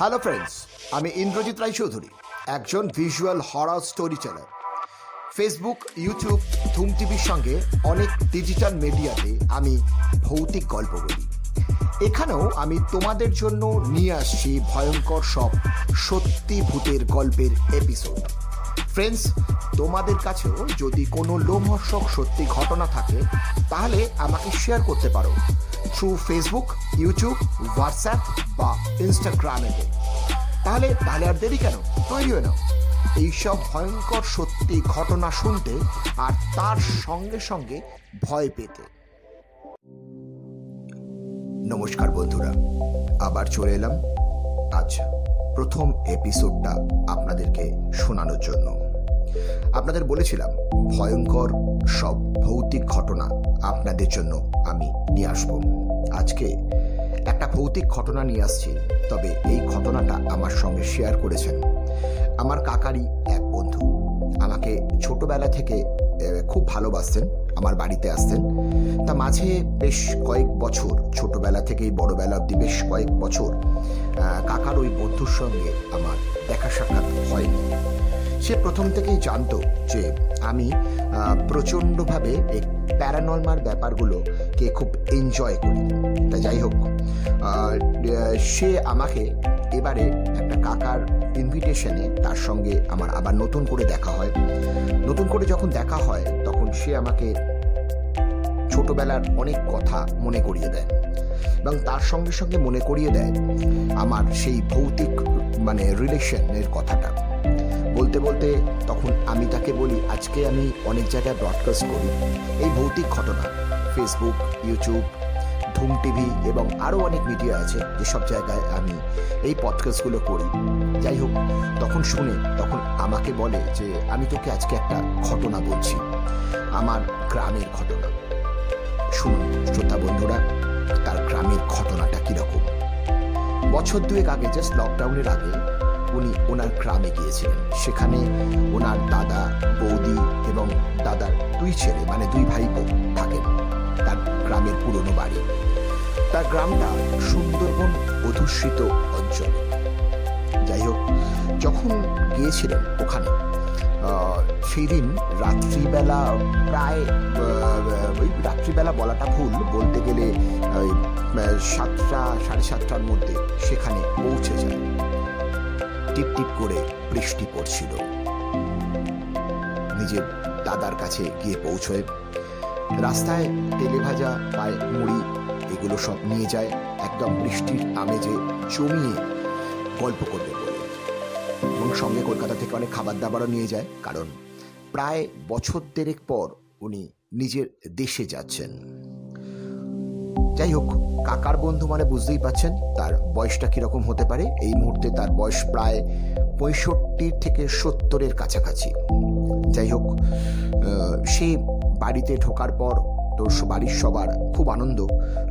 Hello friends আমি ইন্দ্রজিৎ রায়চৌধুরী, একজন visual horror story teller Facebook YouTube Dhoom টিভির সঙ্গে অনেক ডিজিটাল মিডিয়াতে আমি ভৌতিক গল্প বলি। এখানেও আমি তোমাদের জন্য নিয়ে আসছি ভয়ঙ্কর সব সত্যি ভূতের গল্পের এপিসোড ফ্রেন্ডস তোমাদের কাছেও যদি কোনো লোমহর্ষক সত্যি ঘটনা থাকে, তাহলে আমাকে শেয়ার করতে পারো। থ্রু ফেসবুক ইউটিউব হোয়াটসঅ্যাপ বা ইনস্টাগ্রামে তাহলে তাহলে আর দেরি কেন? তৈরি হয়ে নাও। এইসব ভয়ঙ্কর সত্যি ঘটনা শুনতে আর তার সঙ্গে সঙ্গে ভয় পেতে। নমস্কার বন্ধুরা, আবার চলে এলাম আজ প্রথম এপিসোডটা আপনাদেরকে শোনানোর জন্য। আপনাদের বলেছিলাম, ভয়ঙ্কর সব ভৌতিক ঘটনা আপনাদের জন্য আমি নিয়ে আসব। আজকে একটা ভৌতিক ঘটনা নিয়ে আসছি, তবে এই ঘটনাটা আমার সঙ্গে শেয়ার করেছেন আমার কাকারই এক বন্ধু। আমাকে ছোটবেলা থেকে খুব ভালোবাসতেন, আমার বাড়িতে আসতেন। তা মাঝে বেশ কয়েক বছর, ছোটবেলা থেকেই, বড়বেলা অব্দি বেশ কয়েক বছর কাকার ওই বন্ধুর সঙ্গে আমার দেখা সাক্ষাৎ হয়নি। সে প্রথম থেকেই জানতো যে আমি প্রচণ্ডভাবে এই প্যারানর্মাল ব্যাপারগুলোকে খুব এনজয় করি। তা যাই হোক সে আমাকে এবারে একটা কাকার ইনভিটেশনে তার সঙ্গে আমার আবার নতুন করে দেখা হয়। নতুন করে যখন দেখা হয়, তখন সে আমাকে ছোটবেলার অনেক কথা মনে করিয়ে দেয় এবং তার সঙ্গে সঙ্গে মনে করিয়ে দেয় আমার সেই ভৌতিক মানে রিলেশনের কথাটা। বলতে বলতে তখন আমি তাকে বলি, আজকে আমি অনেক জায়গায় ব্রডকাস্ট করি। এই ভৌতিক ঘটনা ফেসবুক ইউটিউব ধুম টিভি এবং আরও অনেক মিডিয়া আছে যেসব জায়গায় আমি এই পডকাস্টগুলো করি। যাই হোক, তখন শুনে, তখন আমাকে বলে যে, আমি তোকে আজকে একটা ঘটনা বলছি, আমার গ্রামের ঘটনা। শুনুন, শ্রোতা বন্ধুরা, তার গ্রামের ঘটনাটা কীরকম? বছর দুয়েক আগে জাস্ট লকডাউনের আগে উনি ওনার গ্রামে গিয়েছিলেন। সেখানে ওনার দাদা, বৌদি এবং দাদার দুই ছেলে মানে দুই ভাই বোন থাকেন তার গ্রামের পুরনো বাড়ি। তার গ্রামটা সুন্দরবন অধুষ্ঠিত অঞ্চল। যাই হোক, যখন গিয়েছিলেন ওখানে সেই দিন রাত্রিবেলা প্রায় ওই রাত্রিবেলা বলাটা ভুল বলতে গেলে সাতটা, সাড়ে সাতটার মধ্যে সেখানে পৌঁছে যায়। টিপ টিপ করে বৃষ্টি পড়ছিল। নিজের দাদার কাছে গিয়ে পৌঁছয়। রাস্তায় তেলে ভাজা পায়ে মুড়ি, এগুলো সব নিয়ে যায়, একদম বৃষ্টির আমেজে জমিয়ে গল্প করবে এবং সঙ্গে কলকাতা থেকে অনেক খাবার দাবারও নিয়ে যায়, কারণ প্রায় বছর দেড়েক পর উনি নিজের দেশে যাচ্ছেন। যাই হোক, কাকার বন্ধু মানে বুঝতেই পাচ্ছেন তার বয়সটা কীরকম হতে পারে। এই মুহূর্তে তার বয়স প্রায় পঁয়ষট্টির থেকে সত্তরের কাছাকাছি। যাই হোক সে বাড়িতে ঢোকার পর তোর বাড়ির সবার খুব আনন্দ।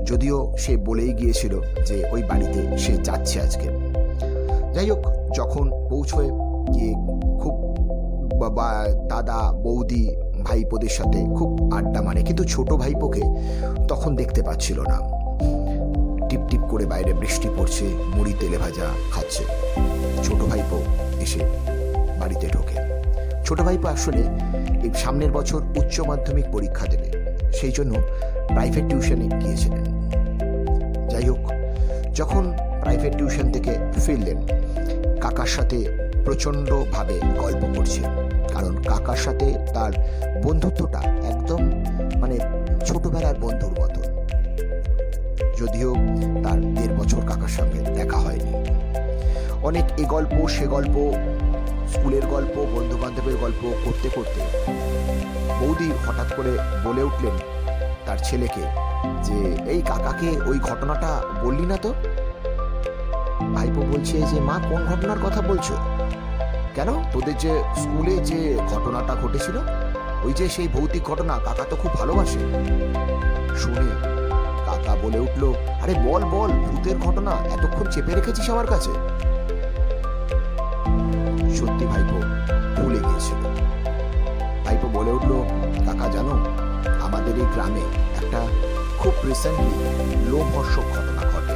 যদিও সে বলেই গিয়েছিল যে ওই বাড়িতে সে যাচ্ছে আজকে। যাই হোক, যখন পৌঁছয় গিয়ে খুব দাদা, বৌদি ভাইপোদের সাথে খুব আড্ডা মারে, কিন্তু ছোট ভাইপোকে তখন দেখতে পাচ্ছিল না। টিপ টিপ করে বাইরে বৃষ্টি পড়ছে, মুড়ি তেলে ভাজা খাচ্ছে। ছোট ভাইপো এসে বাড়িতে ঢোকে। ছোট ভাইপো আসলে এই সামনের বছর উচ্চ মাধ্যমিক পরীক্ষা দেবে, সেই জন্য প্রাইভেট টিউশনে গিয়েছিলেন। যাই হোক, যখন প্রাইভেট টিউশন থেকে ফিরলেন, কাকার সাথে প্রচণ্ডভাবে গল্প করছে। কারণ কাকার সাথে তার বন্ধুত্বটা একদম মানে ছোটবেলার বন্ধুর মতো যদিও তার দেড় বছর কাকার সঙ্গে দেখা হয়নি। অনেক এ গল্প, সে গল্প, স্কুলের গল্প বন্ধু বান্ধবের গল্প করতে করতে বৌদি হঠাৎ করে বলে উঠলেন তার ছেলেকে যে, এই কাকাকে ওই ঘটনাটা বললি না তো? ভাইপো বলছে যে, মা, কোন ঘটনার কথা বলছো? কেন? তোদের যে স্কুলে যে ঘটনাটা ঘটেছিল, ওই যে সেই ভৌতিক ঘটনা, কাকা তো খুব ভালোবাসে। শুনে কাকা বলে উঠল, আরে বল বল, ভূতের ঘটনা, এতক্ষণ চেপে রেখেছিস আমার কাছে? সত্যি ভাইপো ভুলে গিয়েছিল। ভাইপো বলে উঠল, কাকা, জানো, আমাদের এই গ্রামে একটা খুব রিসেন্টলি লোমহর্ষক ঘটনা ঘটে।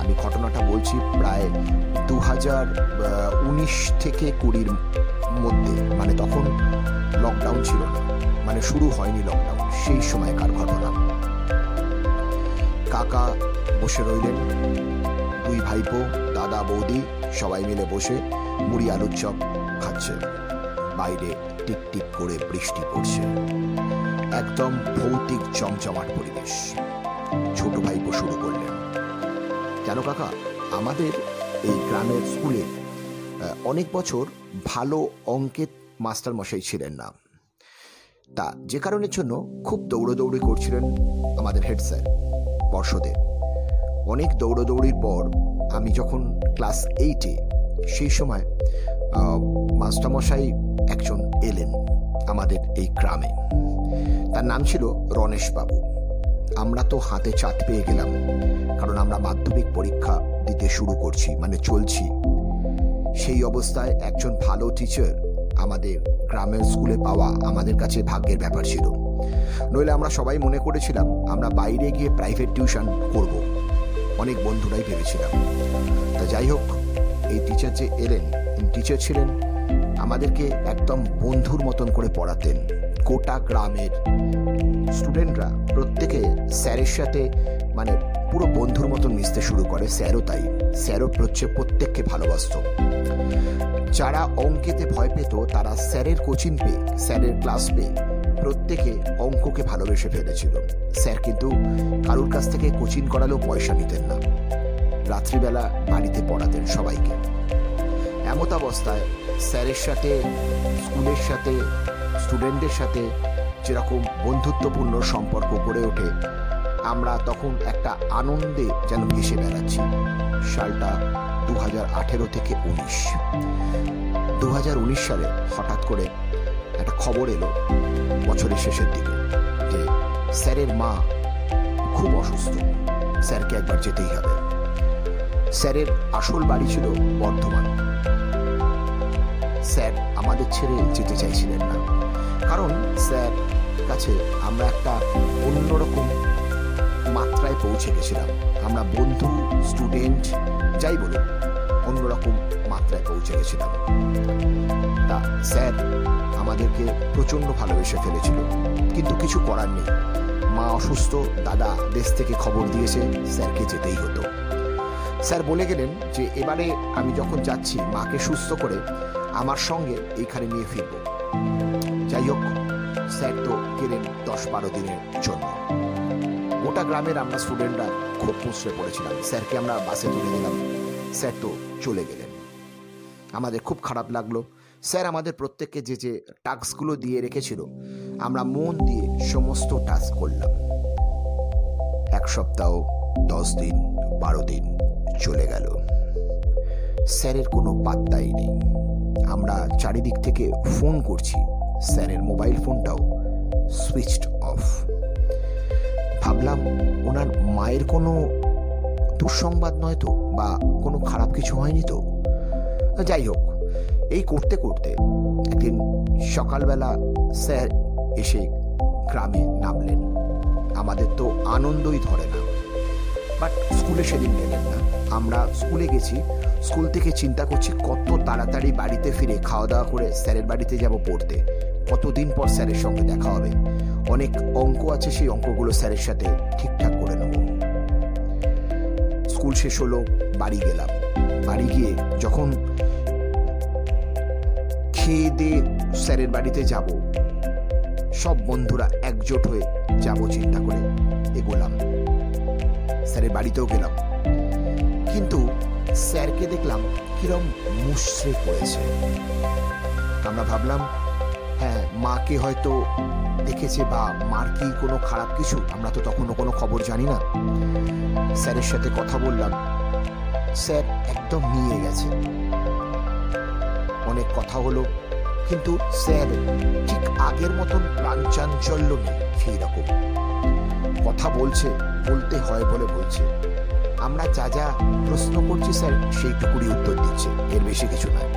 আমি ঘটনাটা বলছি বলছি প্রায় দু হাজার উনিশ থেকে কুড়ির মধ্যে মানে তখন লকডাউন ছিল। না মানে শুরু হয়নি লকডাউন সেই সময়কার ঘটনা কাকা বসে রইলেন, দুই ভাইপো, দাদা, বৌদি, সবাই মিলে বসে মুড়ি আলুর চপ খাচ্ছে। বাইরে টিপ করে বৃষ্টি পড়ছে। একদম ভৌতিক চমচমাট পরিবেশ। ছোট ভাইপো শুরু করলেন, কেন কাকা? আমাদের এই গ্রামের স্কুলে অনেক বছর ভালো অঙ্কের মাস্টার মশাই ছিলেন না। তা যে কারণের জন্য খুব দৌড়োদৌড়ি করছিলেন আমাদের হেড স্যার বর্ষদে অনেক দৌড়োদৌড়ির পর আমি যখন ক্লাস এইটে সেই সময় মাস্টারমশাই একজন এলেন আমাদের এই গ্রামে। তার নাম ছিল রণেশ বাবু আমরা তো হাতে চাট পেয়ে গেলাম, কারণ আমরা মাধ্যমিক পরীক্ষা দিতে শুরু করছি মানে চলছি। সেই অবস্থায় একজন ভালো টিচার আমাদের গ্রামের স্কুলে পাওয়া আমাদের কাছে ভাগ্যের ব্যাপার ছিল। নইলে আমরা সবাই মনে করেছিলাম, আমরা বাইরে গিয়ে প্রাইভেট টিউশন করব। অনেক বন্ধুরাই ভেবেছিলাম। তা যাই হোক, এই টিচার যে এলেন টিচার ছিলেন, আমাদেরকে একদম বন্ধুর মতন করে পড়াতেন। গোটা গ্রামের স্টুডেন্টরা প্রত্যেকে স্যারের সাথে মানে পুরো বন্ধুর মতন মিশতে শুরু করে। স্যারও তাই। স্যারও হচ্ছে প্রত্যেককে ভালোবাসত। যারা অঙ্কেতে ভয় পেত, তারা স্যারের কোচিং পেয়ে স্যারের ক্লাস পেয়ে প্রত্যেকে অঙ্ককে ভালোবেসে ফেলেছিল। স্যার কিন্তু কারুর কাছ থেকে কোচিং করালেও পয়সা নিতেন না। রাত্রিবেলা বাড়িতে পড়াতেন সবাইকে। এমত অবস্থায় স্যারের সাথে, স্কুলের সাথে, স্টুডেন্টদের সাথে যেরকম বন্ধুত্বপূর্ণ সম্পর্ক গড়ে ওঠে, আমরা তখন একটা আনন্দে যেন ভেসে বেড়াচ্ছি। সালটা দু হাজার আঠেরো থেকে উনিশ। দু উনিশ সালে হঠাৎ করে একটা খবর এলো বছরের শেষের দিকে যে স্যারের মা খুব অসুস্থ। স্যারকে একবার যেতেই হবে। স্যারের আসল বাড়ি ছিল বর্ধমান। স্যার আমাদের ছেড়ে যেতে চাইছিলেন না। কারণ স্যার কাছে আমরা একটা অন্যরকম মাত্রায় পৌঁছে গেছিলাম। আমরা বন্ধু, স্টুডেন্ট, যাই বলুন, অন্যরকম মাত্রায় পৌঁছে গেছিলাম। তা স্যার আমাদেরকে প্রচণ্ড ভালোবেসে ফেলেছিল, কিন্তু কিছু করার নেই। মা অসুস্থ, দাদা দেশ থেকে খবর দিয়েছে, স্যারকে যেতেই হতো। স্যার বলে গেলেন যে, এবারে আমি যখন যাচ্ছি, মাকে সুস্থ করে আমার সঙ্গে এইখানে নিয়ে ফিরব। যাই হোক স্যার তো গেলেন দশ বারো দিনের জন্য। গোটা গ্রামের আমরা স্টুডেন্টরা খুব মুসড়ে পড়েছিলাম। স্যারকে আমরা বাসে তুলে দিলাম। স্যার তো চলে গেলেন। আমাদের খুব খারাপ লাগল। স্যার আমাদের প্রত্যেককে যে যে টাস্কগুলো দিয়ে রেখেছিল, আমরা মন দিয়ে সমস্ত টাস্ক করলাম। এক সপ্তাহ, দশ দিন, বারো দিন চলে গেল। স্যারের কোনো পাত্তাই নেই। আমরা চারিদিক থেকে ফোন করছি। স্যারের মোবাইল ফোনটাও সুইচড অফ ভাবলাম ওনার মায়ের কোনো দুঃসংবাদ নয় তো, বা কোনো খারাপ কিছু হয়নি তো? যাই হোক, এই করতে করতে একদিন সকালবেলা স্যার এসে গ্রামে নামলেন। আমাদের তো আনন্দই ধরে না। বাট স্কুলে সেদিন গেলেন না। আমরা স্কুলে গেছি স্কুল থেকে চিন্তা করছি কত তাড়াতাড়ি বাড়িতে ফিরে খাওয়া দাওয়া করে স্যারের বাড়িতে যাব পড়তে। কতদিন পর স্যারের সঙ্গে দেখা হবে? অনেক অঙ্ক আছে, সেই অঙ্কগুলো স্যারের সাথে ঠিকঠাক করে নেব। স্কুল শেষ হলো, বাড়ি গেলাম। বাড়ি গিয়ে যখন খেয়ে দিয়ে স্যারের বাড়িতে যাব, সব বন্ধুরা একজোট হয়ে যাব চিন্তা করে এগোলাম। স্যারের বাড়িতেও গেলাম। স্যারকে দেখলাম কিরম মুশড়ে পড়েছে। আমরা ভাবলাম হ্যাঁ মাকে হয়তো দেখেছে বা মার কি কোনো খারাপ কিছু? আমরা তো তখনও কোনো খবর জানি না। স্যারের সাথে কথা বললাম। স্যার একদম নিয়ে গেছে। অনেক কথা হলো, কিন্তু স্যার ঠিক আগের মতন প্রাণচাঞ্চল্য নেই সেই রকম কথা বলছে, বলতে হয় বলে বলছে। আমরা যা যা প্রশ্ন করছি স্যার, সেইটুকুরই উত্তর দিচ্ছে। এর বেশি কিছু নয়।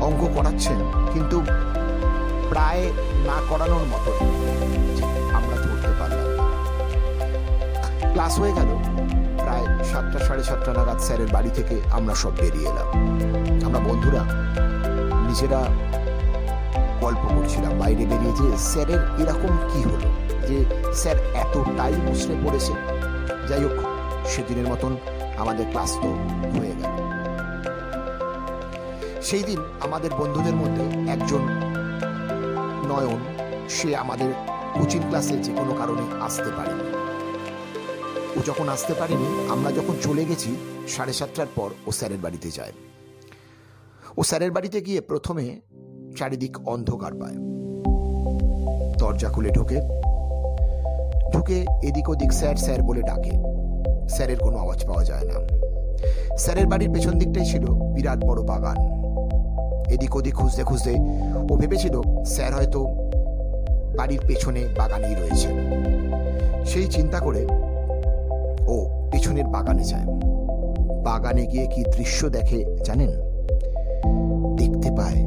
অঙ্ক করাচ্ছেন, কিন্তু প্রায় না করানোর মতো আমরা ধরতে পারলাম। ক্লাস হয়ে গেল। প্রায় সাতটা, সাড়ে সাতটা নাগাদ স্যারের বাড়ি থেকে আমরা সব বেরিয়ে এলাম। আমরা বন্ধুরা, নিজেরা গল্প করছিলাম, বাইরে বেরিয়ে যে স্যারের এরকম কি হলো? যে স্যার এতটাই মুসড়ে পড়েছে। যাই হোক সেদিনের মতন আমাদের ক্লাস তো হয়ে গেল। সেই দিন আমাদের বন্ধুদের মধ্যে একজন নয়ন, সে আমাদের কোচিং ক্লাসে যে কোনো কারণে আসতে পারেনি। ও যখন আসতে পারেনি, আমরা যখন চলে গেছি, সাড়ে সাতটার পর ও স্যারের বাড়িতে যায়। ও স্যারের বাড়িতে গিয়ে প্রথমে চারিদিক অন্ধকার পায়। দরজা খুলে ঢোকে। ঢুকে এদিক ওদিক স্যার স্যার বলে ডাকে। স্যারের কোনো আওয়াজ পাওয়া যায় না। স্যারের বাড়ির পেছন দিকটাই ছিল বিরাট বড় বাগান। এদিক ওদিক খুঁজতে খুঁজতে ও ভেবেছিল স্যার হয়তো বাড়ির পেছনে বাগানেই রয়েছে। সেই চিন্তা করে ও পেছনের বাগানে যায়। বাগানে গিয়ে কি দৃশ্য দেখে জানেন? দেখতে পায়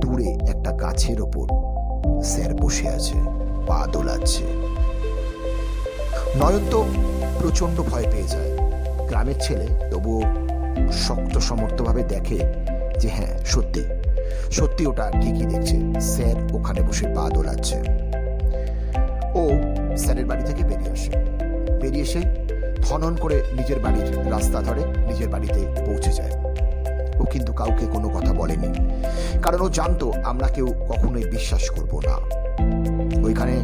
দূরে একটা গাছের ওপর স্যার বসে আছে, পা দোলাচ্ছে। নয়ন তো প্রচণ্ড ভয় পেয়ে যায়। গ্রামের ছেলে তবুও শক্ত সমর্থভাবে দেখে যে হ্যাঁ সত্যি। সত্যি ওটা ঠিকই দেখছে। স্যার ওখানে বসে পা দোলাচ্ছে। ও স্যারের বাড়ি থেকে বেরিয়ে আসে। বেরিয়ে এসে ধনন করে নিজের বাড়ির রাস্তা ধরে নিজের বাড়িতে পৌঁছে যায়। ও কিন্তু কাউকে কোনো কথা বলেনি। কারণ ও জানতো, আমরা কেউ কখনোই বিশ্বাস করব না। ওইখানে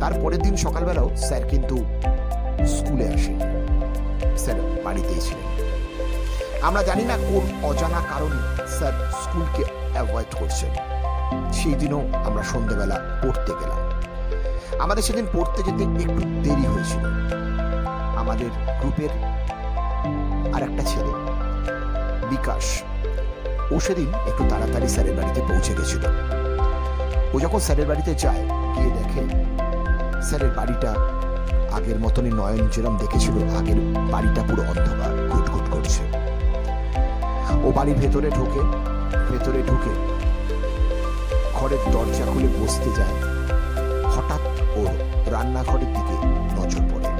তার পরের দিন সকালবেলাও স্যার কিন্তু স্কুলে আসে স্যার, বাড়িতেই ছিলেন। আমরা জানি না কোন অজানা কারণে স্যার স্কুলকে অ্যাভয়েড করছেন। সেই দিনও আমরা সন্ধেবেলা পড়তে গেলাম। আমাদের সেদিন পড়তে যেতে একটু দেরি হয়েছিল। আমাদের গ্রুপের আর একটা ছেলে, বিকাশ, ও সেদিন একটু তাড়াতাড়ি স্যারের বাড়িতে পৌঁছে গেছিল। ও যখন স্যারের বাড়িতে যায়, গিয়ে দেখে স্যারের বাড়িটা আগের মতনই নয়ন যেরম দেখেছিল, আগের বাড়িটা পুরো অন্ধকার, ঘুটঘুট করছে। ও বাড়ির ভেতরে ঢোকে, ভেতরে ঢুকে ঘরের দরজা খুলে বসতে যায়। হঠাৎ ওর রান্নাঘরের দিকে নজর পড়ে।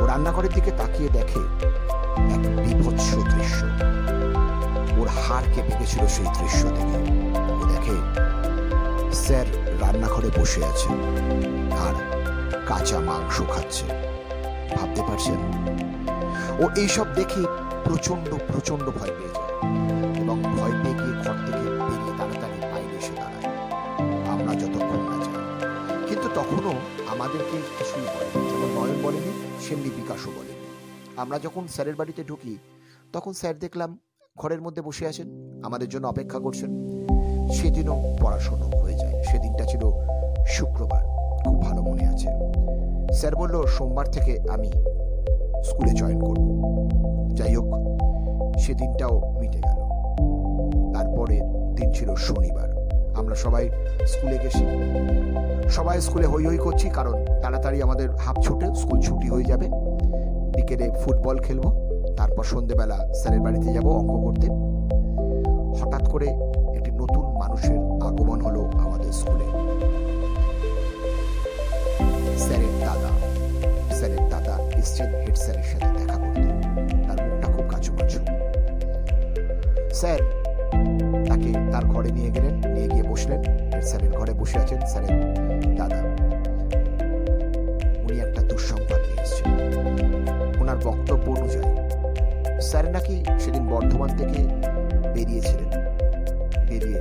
ও রান্নাঘরের দিকে তাকিয়ে দেখে এক বিভৎস দৃশ্য। ওর হাড় কেঁপে গেছিল সেই দৃশ্য দেখে। ও দেখে, স্যার রান্নাঘরে বসে আছে। আর কাঁচা মাংস খাচ্ছে। ভাবতে পারছেন? ও এইসব দেখে প্রচণ্ড প্রচণ্ড ভয় পেয়ে যায় এবং ভয় পেয়ে গিয়ে ঘর থেকে বেরিয়ে তাড়াতাড়ি বাইরে এসে দাঁড়ায়। আমরা যতক্ষণ না যাই কিন্তু তখনও আমাদেরকে কিছুই বলেনি। যেমন নয়ন বলেনি, সেমনি বিকাশও বলেনি। আমরা যখন স্যারের বাড়িতে ঢুকি, তখন স্যার দেখলাম ঘরের মধ্যে বসে আছেন, আমাদের জন্য অপেক্ষা করছেন। সেদিনও পড়াশোনা হয়ে যায়। সেদিনটা ছিল শুক্রবার। খুব ভালো মনে আছে। স্যার বলল, সোমবার থেকে আমি স্কুলে জয়েন করব। যাই হোক, সেদিনটাও মিটে গেল। তারপরে দিন ছিল শনিবার। আমরা সবাই স্কুলে গেছি। সবাই স্কুলে হই হই করছি, কারণ তাড়াতাড়ি আমাদের হাফ ছুটে, স্কুল ছুটি হয়ে যাবে। বিকেলে ফুটবল খেলব, তারপর সন্ধেবেলা স্যারের বাড়িতে যাব অঙ্ক করতে। হঠাৎ করে একটি নতুন মানুষের আগমন হলো আমাদের স্কুলে। স্যারের দাদা। স্যারের দাদা এসছেন হেড স্যারের সাথে দেখা করতে। তার মুখটা খুব কাছু কাছু স্যার, তাকে তার ঘরে নিয়ে গেলেন, নিয়ে গিয়ে বসলেন। হেড স্যারের ঘরে বসে আছেন স্যারের দাদা। উনি একটা দুঃসংবাদ নিয়ে এসছেন। ওনার বক্তব্য অনুযায়ী, স্যার নাকি সেদিন বর্ধমান থেকে বেরিয়েছিলেন। বেরিয়ে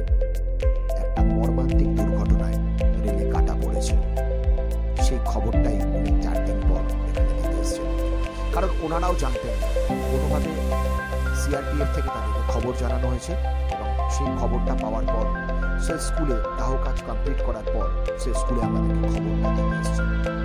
কারণ ওনারাও জানতেন। কোনোভাবে সিআরপিএফ থেকে তাদেরকে খবর জানানো হয়েছে এবং সেই খবরটা পাওয়ার পর সে স্কুলে দাহ কাজ কমপ্লিট করার পর সে স্কুলে আমাদেরকে খবরটা দিয়ে এসেছেন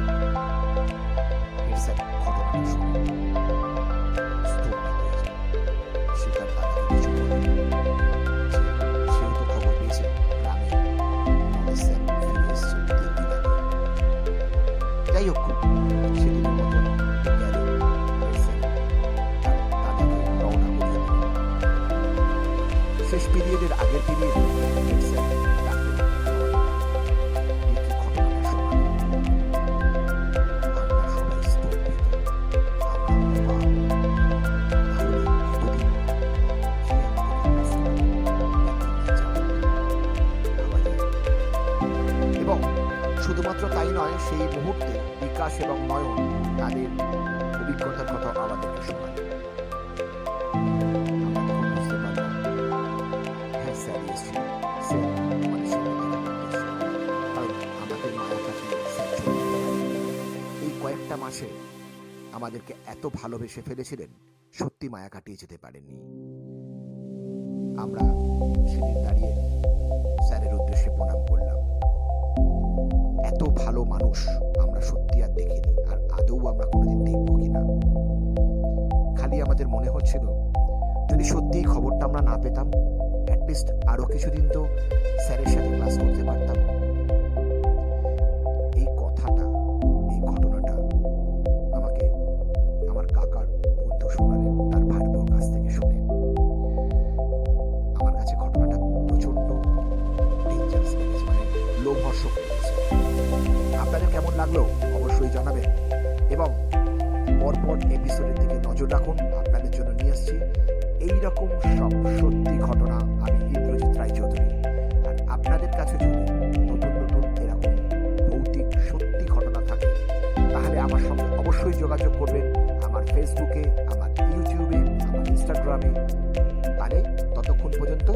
বিকাশ এবং নয়ন তাদের অভিজ্ঞতার কথা হ্যাঁ আমাদের। এই কয়েকটা মাসে আমাদেরকে এত ভালোবেসে ফেলেছিলেন, সত্যি মায়া কাটিয়ে যেতে পারেননি। আমরা সেদিন দাঁড়িয়ে স্যারের উদ্দেশ্যে প্রণাম করলাম। এত ভালো মানুষ আমরা সত্যি আর দেখিনি, আর আদৌ আমরা কোনোদিন দেখব কিনা? খালি আমাদের মনে হচ্ছিল, যদি সত্যিই খবরটা আমরা না পেতাম অ্যাটলিস্ট আরও কিছুদিন তো স্যারের সাথে ক্লাস করতে পারতাম। লাগল অবশ্যই জানাবেন। এবং পরপর এপিসোডের দিকে নজর রাখুন। আপনাদের জন্য নিয়ে আসছি এইরকম সব সত্যি ঘটনা আমি ইন্দ্রজিৎ রায়চৌধুরী। আর আপনাদের কাছে যদি নতুন নতুন এরকম ভৌতিক সত্যি ঘটনা থাকে, তাহলে আমার সঙ্গে অবশ্যই যোগাযোগ করবেন আমার ফেসবুকে আমার ইউটিউবে আমার ইনস্টাগ্রামে তাহলে ততক্ষণ পর্যন্ত